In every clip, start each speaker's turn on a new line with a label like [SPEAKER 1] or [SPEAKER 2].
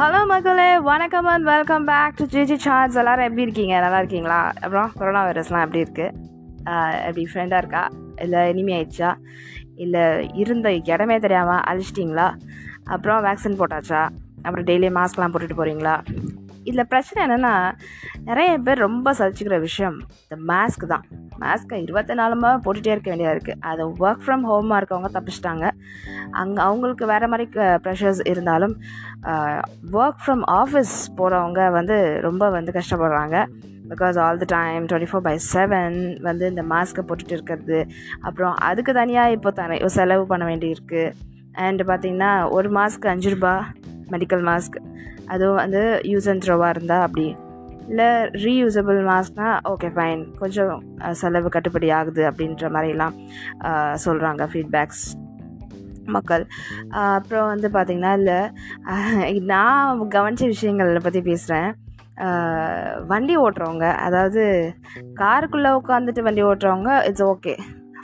[SPEAKER 1] Hello மகளே வணக்கம் and welcome back to GG charge எல்லோரும் எப்படி இருக்கீங்க நல்லா இருக்கீங்களா அப்புறம் கொரோனா வைரஸ்லாம் எப்படி இருக்குது எப்படி ஃப்ரெண்டாக இருக்கா இல்லை இனிமையாயிடுச்சா இல்லை இருந்த இடமே தெரியாமல் அழிச்சிட்டிங்களா அப்புறம் வேக்சின் போட்டாச்சா அப்புறம் டெய்லி மாஸ்க்லாம் போட்டுட்டு போகிறீங்களா இதில் பிரச்சனை என்னென்னா நிறைய பேர் ரொம்ப சலிச்சுக்கிற விஷயம் இந்த மாஸ்க் தான் மாஸ்க்கை இருபத்தி நாலு மாதம் போட்டுகிட்டே இருக்க வேண்டியதாக இருக்குது அதை ஒர்க் ஃப்ரம் ஹோமாக இருக்கவங்க தப்பிச்சிட்டாங்க அங்கே அவங்களுக்கு வேறு மாதிரி ப்ரெஷர்ஸ் இருந்தாலும் ஒர்க் ஃப்ரம் ஆஃபீஸ் போகிறவங்க வந்து ரொம்ப வந்து கஷ்டப்படுறாங்க because all the time twenty four by seven வந்து இந்த மாஸ்க்கை போட்டுகிட்டு இருக்கிறது அப்புறம் அதுக்கு தனியாக இப்போ தனி செலவு பண்ண வேண்டியிருக்கு அண்டு பார்த்திங்கன்னா ஒரு மாஸ்க் அஞ்சு ரூபா மெடிக்கல் மாஸ்க் அதுவும் வந்து யூஸ் அண்ட் த்ரோவாக இருந்தால் அப்படி இல்லை ரீயூசபிள் மாஸ்க்னால் ஓகே ஃபைன் கொஞ்சம் செலவு கட்டுப்படி ஆகுது அப்படின்ற மாதிரிலாம் சொல்கிறாங்க ஃபீட்பேக்ஸ் மக்கள் அப்புறம் வந்து பார்த்திங்கன்னா இல்லை நான் கவனித்த விஷயங்களை பற்றி பேசுகிறேன் வண்டி ஓட்டுறவங்க அதாவது காருக்குள்ளே உட்காந்துட்டு வண்டி ஓட்டுறவங்க it's okay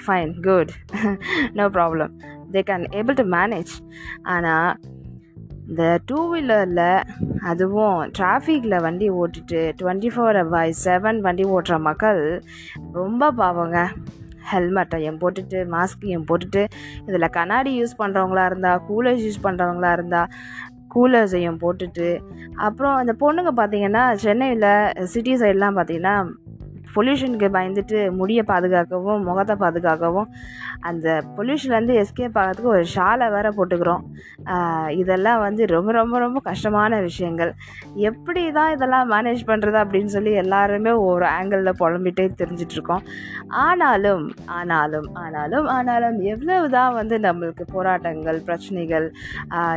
[SPEAKER 1] fine good no problem they can able to manage ஆனால் இந்த டூ வீலரில் அதுவும் டிராஃபிக்கில் வண்டி ஓட்டிட்டு டுவெண்ட்டி ஃபோர் பை செவன் வண்டி ஓட்டுற மக்கள் ரொம்ப பாவங்க ஹெல்மெட்டையும் போட்டுட்டு மாஸ்கையும் போட்டுட்டு இதில் கண்ணாடி யூஸ் பண்ணுறவங்களா இருந்தால் கூலர்ஸ் யூஸ் பண்ணுறவங்களா இருந்தால் கூலர்ஸையும் போட்டுட்டு அப்புறம் இந்த பொண்ணுங்க பார்த்திங்கன்னா சென்னையில் சிட்டி சைட்லாம் பார்த்திங்கன்னா பொல்யூஷனுக்கு பயந்துட்டு முடியை பாதுகாக்கவும் முகத்தை பாதுகாக்கவும் அந்த பொல்யூஷன்லேருந்து எஸ்கேப் ஆகிறதுக்கு ஒரு ஷாலை வேற போட்டுக்கிறோம் இதெல்லாம் வந்து ரொம்ப ரொம்ப ரொம்ப கஷ்டமான விஷயங்கள் எப்படி தான் இதெல்லாம் மேனேஜ் பண்ணுறது அப்படின்னு சொல்லி எல்லாருமே ஒரு ஆங்கிளில் புலம்பிகிட்டே தெரிஞ்சிட்ருக்கோம் ஆனாலும் ஆனாலும் ஆனாலும் ஆனாலும் எவ்வளவு தான் வந்து நம்மளுக்கு போராட்டங்கள் பிரச்சனைகள்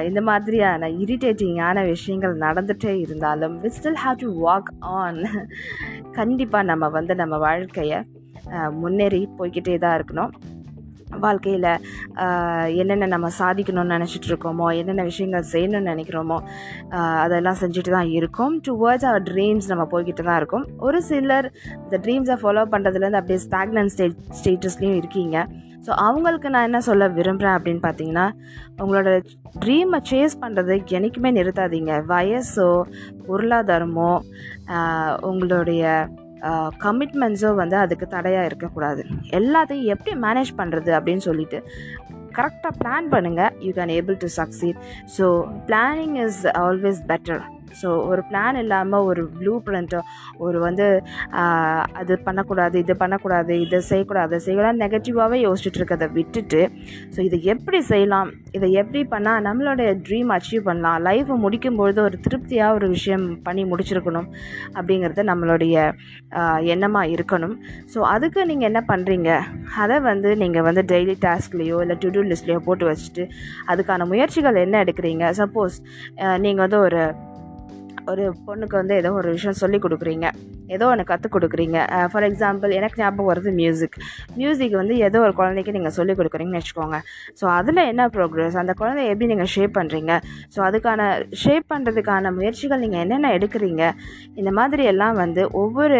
[SPEAKER 1] இந்த மாதிரியான இரிட்டேட்டிங்கான விஷயங்கள் நடந்துகிட்டே இருந்தாலும் we still have to walk on கண்டிப்பாக நம்ம வந்து நம்ம வாழ்க்கையை முன்னேறி போய்கிட்டே தான் இருக்கணும் வாழ்க்கையில் என்னென்ன நம்ம சாதிக்கணும்னு நினச்சிட்டு இருக்கோமோ என்னென்ன விஷயங்கள் செய்யணும்னு நினைக்கிறோமோ அதெல்லாம் செஞ்சுட்டு தான் இருக்கும் டுவர்ட்ஸ் அவர் ட்ரீம்ஸ் நம்ம போய்கிட்டு தான் இருக்கும் ஒரு சிலர் இந்த ட்ரீம்ஸை ஃபாலோ பண்ணுறதுலேருந்து அப்படியே ஸ்டாக்னன் ஸ்டே ஸ்டேட்டஸ்லேயும் இருக்கீங்க ஸோ அவங்களுக்கு நான் என்ன சொல்ல விரும்புகிறேன் அப்படின்னு பார்த்தீங்கன்னா உங்களோட ட்ரீமை சேஸ் பண்ணுறது என்றைக்குமே நிறுத்தாதீங்க வயசோ பொருளாதாரமோ உங்களுடைய கமிட்மெண்ட்ஸோ வந்து அதுக்கு தடையாக இருக்கக்கூடாது எல்லாத்தையும் எப்படி மேனேஜ் பண்ணுறது அப்படின்னு சொல்லிட்டு கரெக்டாக பிளான் பண்ணுங்கள் you can able to succeed so planning is always better so ஒரு பிளான் இல்லாமல் ஒரு ப்ளூ பிரிண்ட்டோ ஒரு வந்து அது பண்ணக்கூடாது இது பண்ணக்கூடாது இதை செய்யக்கூடாது செய்யக்கூடாது நெகட்டிவாகவே யோசிச்சுட்டு இருக்கிறத விட்டுட்டு ஸோ இதை எப்படி செய்யலாம் இதை எப்படி பண்ணால் நம்மளோட ட்ரீம் அச்சீவ் பண்ணலாம் லைஃப்பை முடிக்கும்பொழுது ஒரு திருப்தியாக ஒரு விஷயம் பண்ணி முடிச்சிருக்கணும் அப்படிங்கிறது நம்மளுடைய எண்ணமாக இருக்கணும் ஸோ அதுக்கு நீங்கள் என்ன பண்ணுறீங்க அதை வந்து நீங்கள் வந்து டெய்லி டாஸ்க்லேயோ இல்லை டு டூ லிஸ்ட்லேயோ போட்டு வச்சுட்டு அதுக்கான முயற்சிகள் என்ன எடுக்கிறீங்க சப்போஸ் நீங்கள் வந்து ஒரு ஒரு பொண்ணுக்கு வந்து ஏதோ ஒரு விஷயம் சொல்லி கொடுக்குறீங்க ஏதோ ஒன்று கற்றுக் கொடுக்குறீங்க ஃபார் எக்ஸாம்பிள் எனக்கு ஞாபகம் வருது மியூசிக் மியூசிக் வந்து ஏதோ ஒரு குழந்தைக்கு நீங்கள் சொல்லிக் கொடுக்குறீங்கன்னு வச்சுக்கோங்க ஸோ அதில் என்ன ப்ரோக்ரஸ் அந்த குழந்தைய எப்படி நீங்கள் ஷேப் பண்ணுறீங்க ஸோ அதுக்கான ஷேப் பண்ணுறதுக்கான முயற்சிகள் நீங்கள் என்னென்ன எடுக்கிறீங்க இந்த மாதிரி எல்லாம் வந்து ஒவ்வொரு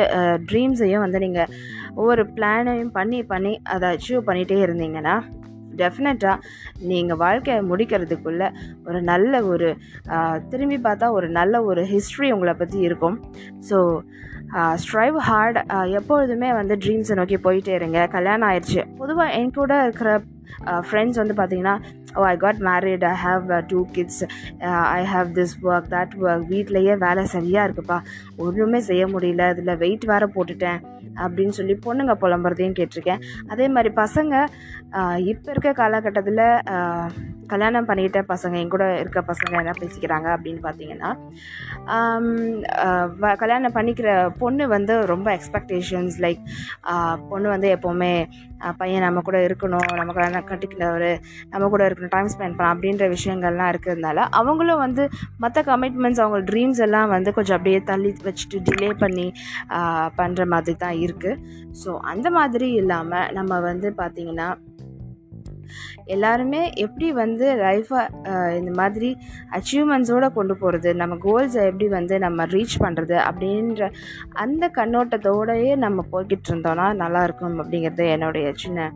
[SPEAKER 1] ட்ரீம்ஸையும் வந்து நீங்கள் ஒவ்வொரு பிளானையும் பண்ணி பண்ணி அதை அச்சீவ் பண்ணிகிட்டே இருந்தீங்கன்னா டெஃபினட்டாக நீங்கள் வாழ்க்கையை முடிக்கிறதுக்குள்ளே ஒரு நல்ல ஒரு திரும்பி பார்த்தா ஒரு நல்ல ஒரு ஹிஸ்ட்ரி உங்களை பற்றி இருக்கும் ஸோ ஸ்ட்ரைவ் ஹார்ட் எப்பொழுதுமே வந்து ட்ரீம்ஸை நோக்கி போயிட்டே இருங்க கல்யாணம் ஆயிடுச்சு பொதுவாக என் கூட இருக்கிற ஃப்ரெண்ட்ஸ் வந்து பார்த்திங்கன்னா oh I got married I have two kids I have this work that work வீட்லேயே வேலை சரியாக இருக்குப்பா ஒன்றுமே செய்ய முடியல இதில் வெயிட் வேறு போட்டுட்டேன் அப்படின்னு சொல்லி பொண்ணுங்க புலம்புறதையும் கேட்டிருக்கேன் அதே மாதிரி பசங்க இப்போ இருக்க காலகட்டத்தில் கல்யாணம் பண்ணிக்கிட்ட பசங்க என் கூட இருக்க பசங்க என்ன பேசிக்கிறாங்க அப்படின்னு பார்த்தீங்கன்னா கல்யாணம் பண்ணிக்கிற பொண்ணு வந்து ரொம்ப எக்ஸ்பெக்டேஷன்ஸ் லைக் பொண்ணு வந்து எப்போவுமே பையன் நம்ம கூட இருக்கணும் நம்ம கல்யாணம் கட்டிக்கிறவர் நம்ம கூட இருக்கணும் டைம் ஸ்பெண்ட் பண்ணலாம் அப்படின்ற விஷயங்கள்லாம் இருக்கிறதுனால அவங்களும் வந்து மற்ற கமிட்மெண்ட்ஸ் அவங்க ட்ரீம்ஸ் எல்லாம் வந்து கொஞ்சம் அப்படியே தள்ளி வச்சுட்டு டிலே பண்ணி பண்ணுற மாதிரி தான் இருக்குது ஸோ அந்த மாதிரி இல்லாமல் நம்ம வந்து பார்த்திங்கன்னா எல்லாருமே எப்படி வந்து லைஃப்பை இந்த மாதிரி அச்சீவ்மெண்ட்ஸோடு கொண்டு போகிறது நம்ம கோல்ஸை எப்படி வந்து நம்ம ரீச் பண்ணுறது அப்படின்ற அந்த கண்ணோட்டத்தோடையே நம்ம போய்கிட்டு இருந்தோன்னா நல்லாயிருக்கும் அப்படிங்கிறது என்னுடைய சின்ன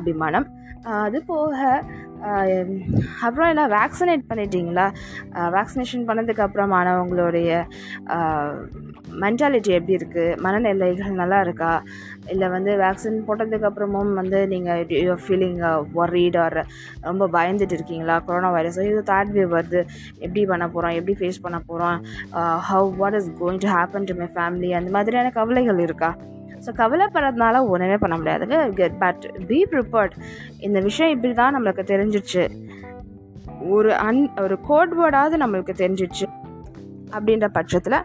[SPEAKER 1] அபிமானம் அது போக அப்புறம் என்ன வேக்சினேட் பண்ணிட்டீங்களா வேக்சினேஷன் பண்ணதுக்கப்புறமானவங்களுடைய மென்டாலிட்டி எப்படி இருக்குது மனநிலைகள் நல்லா இருக்கா இல்லை வந்து வேக்சின் போட்டதுக்கப்புறமும் வந்து நீங்கள் யூ ஃபீலிங் ஒரீட் வர்ற ரொம்ப பயந்துட்டு இருக்கீங்களா கொரோனா வைரஸ் இது தேர்ட் வேவ் வருது எப்படி பண்ண போகிறோம் எப்படி ஃபேஸ் பண்ண போகிறோம் how what is going to happen to my family அந்த மாதிரியான கவலைகள் இருக்கா ஸோ கவலைப்படுறதுனால ஒன்றுமே பண்ண முடியாது கெட் பட் பி ப்ரிப்பர்ட் இந்த விஷயம் இப்படி தான் நம்மளுக்கு தெரிஞ்சிச்சு ஒரு அன் ஒரு கோட்வேர்டாவது நம்மளுக்கு தெரிஞ்சிச்சு அப்படின்ற பட்சத்தில்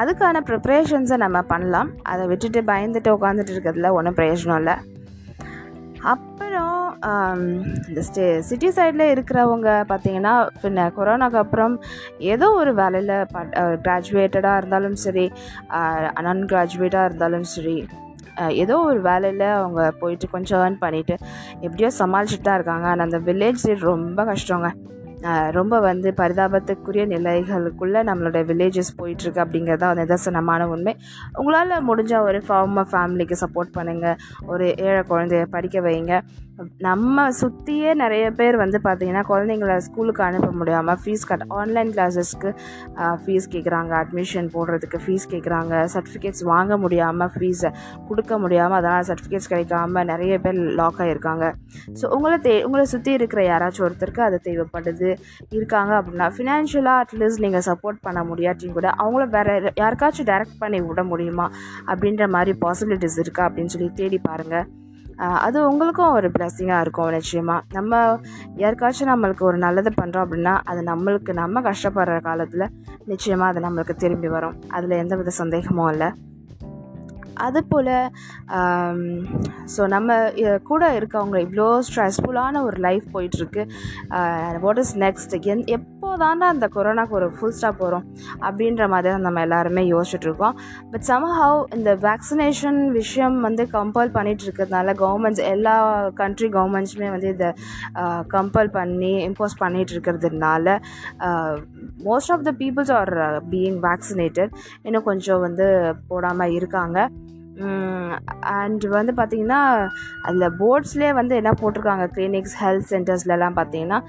[SPEAKER 1] அதுக்கான ப்ரிப்ரேஷன்ஸை நம்ம பண்ணலாம் அதை விட்டுட்டு பயந்துட்டு உட்காந்துட்டு இருக்கிறதுல ஒன்றும் பிரயோஜனம் இல்லை அப்புறம் இந்த ஸ்டே சிட்டி சைடில் இருக்கிறவங்க பார்த்தீங்கன்னா பின்ன கொரோனாக்கு அப்புறம் ஏதோ ஒரு வேலையில் ப கிராஜுவேட்டடாக இருந்தாலும் சரி கிராஜுவேட்டாக இருந்தாலும் சரி ஏதோ ஒரு வேலையில் அவங்க போயிட்டு கொஞ்சம் ஏர்ன் பண்ணிவிட்டு எப்படியோ சமாளிச்சுட்டு தான் இருக்காங்க ஆனால் அந்த வில்லேஜ் ரொம்ப கஷ்டங்க ரொம்ப வந்து பரிதாபத்துக்குரிய நிலைகளுக்குள்ளே நம்மளோட வில்லேஜஸ் போயிட்டுருக்கு அப்படிங்கிறது தான் நிதர்சனமான உண்மை உங்களால் முடிஞ்சால் ஒரு ஃபார்மர் ஃபேமிலிக்கு சப்போர்ட் பண்ணுங்கள் ஒரு ஏழை குழந்தைய படிக்க வைங்க நம்ம சுற்றியே நிறைய பேர் வந்து பார்த்திங்கன்னா குழந்தைங்கள ஸ்கூலுக்கு அனுப்ப முடியாமல் ஃபீஸ் கட் ஆன்லைன் கிளாஸஸ்க்கு ஃபீஸ் கேட்குறாங்க அட்மிஷன் போடுறதுக்கு ஃபீஸ் கேட்குறாங்க சர்டிஃபிகேட்ஸ் வாங்க முடியாமல் ஃபீஸை கொடுக்க முடியாமல் அதனால் சர்டிஃபிகேட்ஸ் கிடைக்காம நிறைய பேர் லாக் ஆகியிருக்காங்க ஸோ உங்களை தே உங்களை சுற்றி இருக்கிற யாராச்சும் ஒருத்தருக்கு அது தேவைப்படுது இருக்காங்க அப்படின்னா ஃபினான்ஷியலாக அட்லீஸ்ட் நீங்கள் சப்போர்ட் பண்ண முடியாட்டியும் கூட அவங்கள வேறு யாருக்காச்சும் டைரக்ட் பண்ணி விட முடியுமா அப்படின்ற மாதிரி பாசிபிலிட்டிஸ் இருக்கா அப்படின்னு சொல்லி தேடி பாருங்கள் அது உங்களுக்கும் ஒரு பிளஸ்ஸிங்காக இருக்கும் நிச்சயமாக நம்ம யாருக்காச்சும் நம்மளுக்கு ஒரு நல்லது பண்ணுறோம் அப்படின்னா அது நம்மளுக்கு நம்ம கஷ்டப்படுற காலத்தில் நிச்சயமாக அது நம்மளுக்கு திரும்பி வரும் அதில் எந்தவித சந்தேகமும் இல்லை அதுபோல் ஸோ நம்ம கூட இருக்கவங்க இவ்வளோ ஸ்ட்ரெஸ்ஃபுல்லான ஒரு லைஃப் போயிட்டுருக்கு வாட் இஸ் நெக்ஸ்ட் எந் எப்போதான் அந்த கொரோனாக்கு ஒரு ஃபுல் ஸ்டாப் வரும் அப்படின்ற மாதிரி தான் நம்ம எல்லாருமே யோசிச்சுட்ருக்கோம் பட் சம்ஹவ் இந்த வேக்சினேஷன் விஷயம் வந்து கம்பல் பண்ணிகிட்டு இருக்கிறதுனால கவர்மெண்ட்ஸ் எல்லா கண்ட்ரி கவர்மெண்ட்ஸுமே வந்து இதை கம்பல் பண்ணி இம்போஸ் பண்ணிகிட்டு இருக்கிறதுனால most of the peoples are being vaccinated இன்னும் கொஞ்சம் வந்து போடாமல் இருக்காங்க அண்ட் வந்து பார்த்திங்கன்னா அதில் போர்ட்ஸ்லேயே வந்து என்ன போட்டிருக்காங்க கிளினிக்ஸ் ஹெல்த் சென்டர்ஸ்லலாம் பார்த்தீங்கன்னா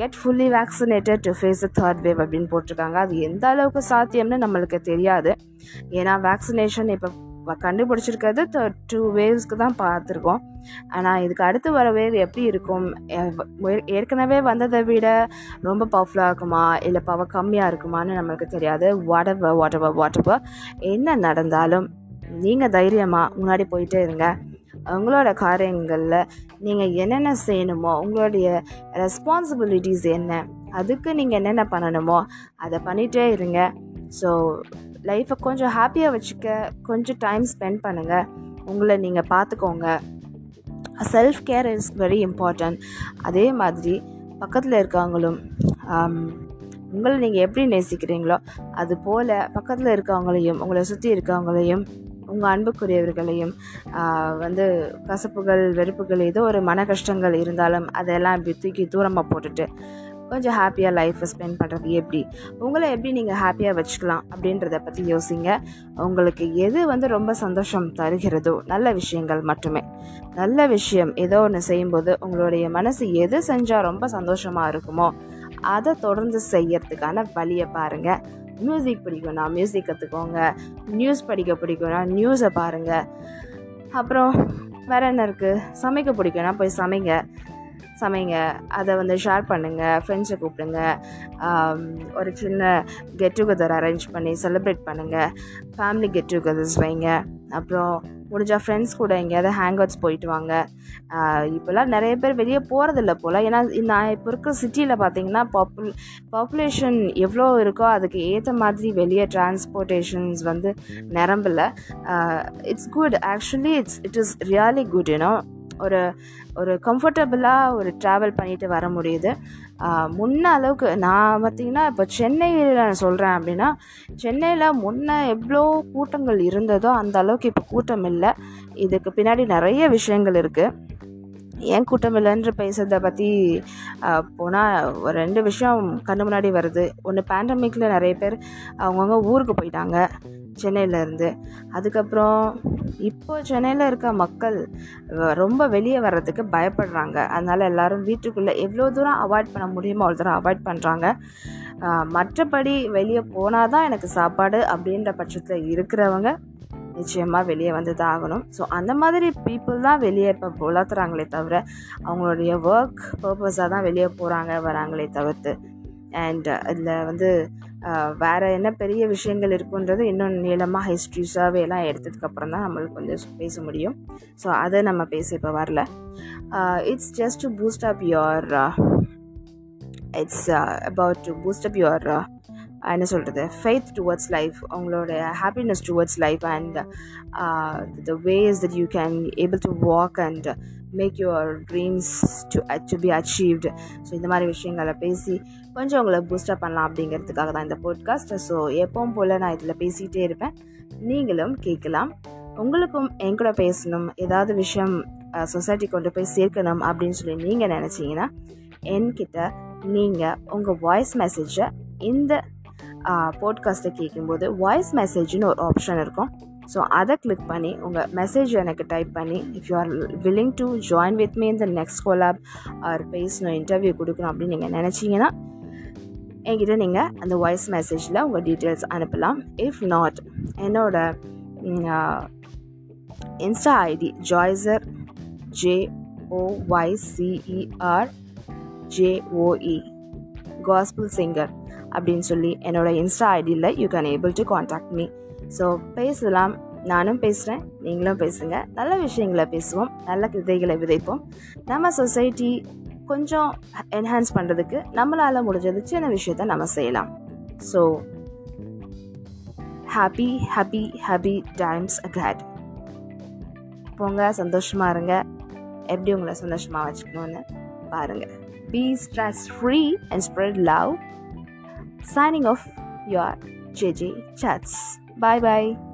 [SPEAKER 1] get fully vaccinated to face the third wave அப்படின்னு போட்டிருக்காங்க அது எந்த அளவுக்கு சாத்தியம்னு நம்மளுக்கு தெரியாது ஏன்னா வேக்சினேஷன் இப்போ கண்டுபிடிச்சிருக்கிறது டூ வேவ்ஸ்க்கு தான் பார்த்துருக்கோம் ஆனால் இதுக்கு அடுத்து வர வேவ் எப்படி இருக்கும் ஏற்கனவே வந்ததை விட ரொம்ப பவர்ஃபுல்லாக இருக்குமா இல்லை பவர் கம்மியாக இருக்குமான்னு நம்மளுக்கு தெரியாது வாட் எவர் வாட் எவர் என்ன நடந்தாலும் நீங்கள் தைரியமாக முன்னாடி போயிட்டே இருங்க உங்களோட காரியங்களில் நீங்கள் என்னென்ன செய்யணுமோ உங்களுடைய ரெஸ்பான்சிபிலிட்டிஸ் என்ன அதுக்கு நீங்கள் என்னென்ன பண்ணணுமோ அதை பண்ணிகிட்டே இருங்க ஸோ லைஃப்பை கொஞ்சம் ஹாப்பியாக வச்சுக்க கொஞ்சம் டைம் ஸ்பெண்ட் பண்ணுங்கள் உங்களை நீங்கள் பார்த்துக்கோங்க self care is very important அதே மாதிரி பக்கத்தில் இருக்கவங்களும் உங்களை நீங்கள் எப்படி நேசிக்கிறீங்களோ அது போல் பக்கத்தில் இருக்கவங்களையும் உங்களை சுற்றி இருக்கவங்களையும் உங்கள் அன்புக்குரியவர்களையும் வந்து கசப்புகள் வெறுப்புகள் ஏதோ ஒரு மன கஷ்டங்கள் இருந்தாலும் அதெல்லாம் இப்படி தூக்கி தூரமாக போட்டுட்டு கொஞ்சம் ஹாப்பியாக லைஃப்பை ஸ்பெண்ட் பண்ணுறது எப்படி உங்களை எப்படி நீங்கள் ஹாப்பியாக வச்சுக்கலாம் அப்படின்றத பற்றி யோசிங்க உங்களுக்கு எது வந்து ரொம்ப சந்தோஷம் தருகிறதோ நல்ல விஷயங்கள் மட்டுமே நல்ல விஷயம் ஏதோ ஒன்று செய்யும்போது உங்களுடைய மனசு எது செஞ்சால் ரொம்ப சந்தோஷமாக இருக்குமோ அதை தொடர்ந்து செய்யறதுக்கான வழியை பாருங்கள் மியூசிக் பிடிக்கும்னா மியூசிக் கற்றுக்கோங்க நியூஸ் படிக்க பிடிக்கும்னா நியூஸை பாருங்கள் அப்புறம் வேறு என்ன இருக்குது சமைக்க பிடிக்கும்னா போய் சமைங்க சமைங்க அதை வந்து ஷேர் பண்ணுங்கள் ஃப்ரெண்ட்ஸை கூப்பிடுங்க ஒரு சின்ன கெட் டுகெதர் அரேஞ்ச் பண்ணி செலிப்ரேட் பண்ணுங்கள் ஃபேமிலி கெட் டுகெதர்ஸ் வைங்க அப்புறம் முடிஞ்சால் ஃப்ரெண்ட்ஸ் கூட எங்கேயாவது ஹேங் அவுட்ஸ் போயிட்டு வாங்க இப்போல்லாம் நிறைய பேர் வெளியே போகிறதில்ல போல் ஏன்னா நான் இப்போ இருக்கிற சிட்டியில் பார்த்தீங்கன்னா பாப்புல் பாப்புலேஷன் எவ்வளோ இருக்கோ அதுக்கு ஏற்ற மாதிரி வெளியே டிரான்ஸ்போர்ட்டேஷன்ஸ் வந்து நிரம்பல it's good actually it's it is really good you know ஒரு ஒரு கம்ஃபர்டபுளாக ஒரு ட்ராவல் பண்ணிட்டு வர முடியுது முன்ன அளவுக்கு நான் பார்த்திங்கன்னா இப்போ சென்னையில் நான் சொல்கிறேன் அப்படின்னா சென்னையில் முன்ன எவ்வளோ கூட்டங்கள் இருந்ததோ அந்த அளவுக்கு இப்போ கூட்டம் இல்லை இதுக்கு பின்னாடி நிறைய விஷயங்கள் இருக்குது ஏன் கூட்டம் இல்லைன்ற பேசுகிறத பற்றி போனால் ஒரு ரெண்டு விஷயம் கண்ணு முன்னாடி வருது ஒன்று பேண்டமிக்கில் நிறைய பேர் அவங்கவுங்க ஊருக்கு போயிட்டாங்க சென்னையிலேருந்து அதுக்கப்புறம் இப்போ சென்னையில் இருக்க மக்கள் ரொம்ப வெளியே வர்றதுக்கு பயப்படுறாங்க அதனால் எல்லோரும் வீட்டுக்குள்ளே எவ்வளோ தூரம் அவாய்ட் பண்ண முடியுமோ அவ்வளோ தூரம் அவாய்ட் பண்ணுறாங்க மற்றபடி வெளியே போனால் தான் எனக்கு சாப்பாடு அப்படின்ற பட்சத்தில் இருக்கிறவங்க நிச்சயமாக வெளியே வந்து தான் ஆகணும் ஸோ அந்த மாதிரி பீப்புள் தான் வெளியே இப்போ வளர்த்துறாங்களே தவிர அவங்களுடைய ஒர்க் பர்பஸாக தான் வெளியே போகிறாங்க வராங்களே தவிர்த்து அண்ட் இதில் வந்து வேறு என்ன பெரிய விஷயங்கள் இருக்குன்றது இன்னும் நீளமாக ஹிஸ்ட்ரிஸாகவே எல்லாம் எடுத்ததுக்கப்புறம் தான் நம்மளுக்கு கொஞ்சம் பேச முடியும் ஸோ அதை நம்ம பேச இப்போ வரல it's just to boost up your it's about to boost up your என்ன சொல்கிறது ஃபெய்த் டுவர்ட்ஸ் லைஃப் அவங்களோட happiness towards life and the ways that you can able to walk and make your dreams to to be achieved so இந்த மாதிரி விஷயங்களை பேசி கொஞ்சம் உங்களை boost up பண்ணலாம் அப்படிங்கிறதுக்காக தான் இந்த போட்காஸ்ட் ஸோ எப்பவும் போல் நான் இதில் பேசிகிட்டே இருப்பேன் நீங்களும் கேட்கலாம் உங்களுக்கும் என் கூட பேசணும் ஏதாவது விஷயம் சொசைட்டி uh, கொண்டு போய் சேர்க்கணும் அப்படின்னு சொல்லி நீங்கள் நினச்சிங்கன்னா என்கிட்ட நீங்கள் உங்கள் வாய்ஸ் மெசேஜை இந்த போட்காஸ்ட்டை கேட்கும்போது வாய்ஸ் மெசேஜ்னு ஒரு ஆப்ஷன் இருக்கும் ஸோ அதை கிளிக் பண்ணி உங்கள் மெசேஜ் எனக்கு டைப் பண்ணி if you are willing to join with me the next collab or பேசணும் இன்டர்வியூ கொடுக்கணும் அப்படின்னு நீங்கள் நினச்சிங்கன்னா என்கிட்ட நீங்கள் அந்த வாய்ஸ் மெசேஜில் உங்கள் டீட்டெயில்ஸ் அனுப்பலாம் இஃப் நாட் என்னோட insta ID Joycer J O Y C E R J O E gospel singer அப்படின்னு சொல்லி என்னோடய இன்ஸ்டா ஐடியில் you can able to contact me so பேசலாம் நானும் பேசுகிறேன் நீங்களும் பேசுங்க நல்ல விஷயங்களை பேசுவோம் நல்ல விதைகளை விதைப்போம் நம்ம சொசைட்டி கொஞ்சம் என்ஹான்ஸ் பண்ணுறதுக்கு நம்மளால் முடிஞ்சது சின்ன விஷயத்த நம்ம செய்யலாம் so happy happy happy times ahead போங்க சந்தோஷமாக இருங்க எப்படி உங்களை சந்தோஷமாக வச்சுக்கணும்னு பாருங்கள் be stress free and spread love Signing off, your JJ Chats. Bye bye.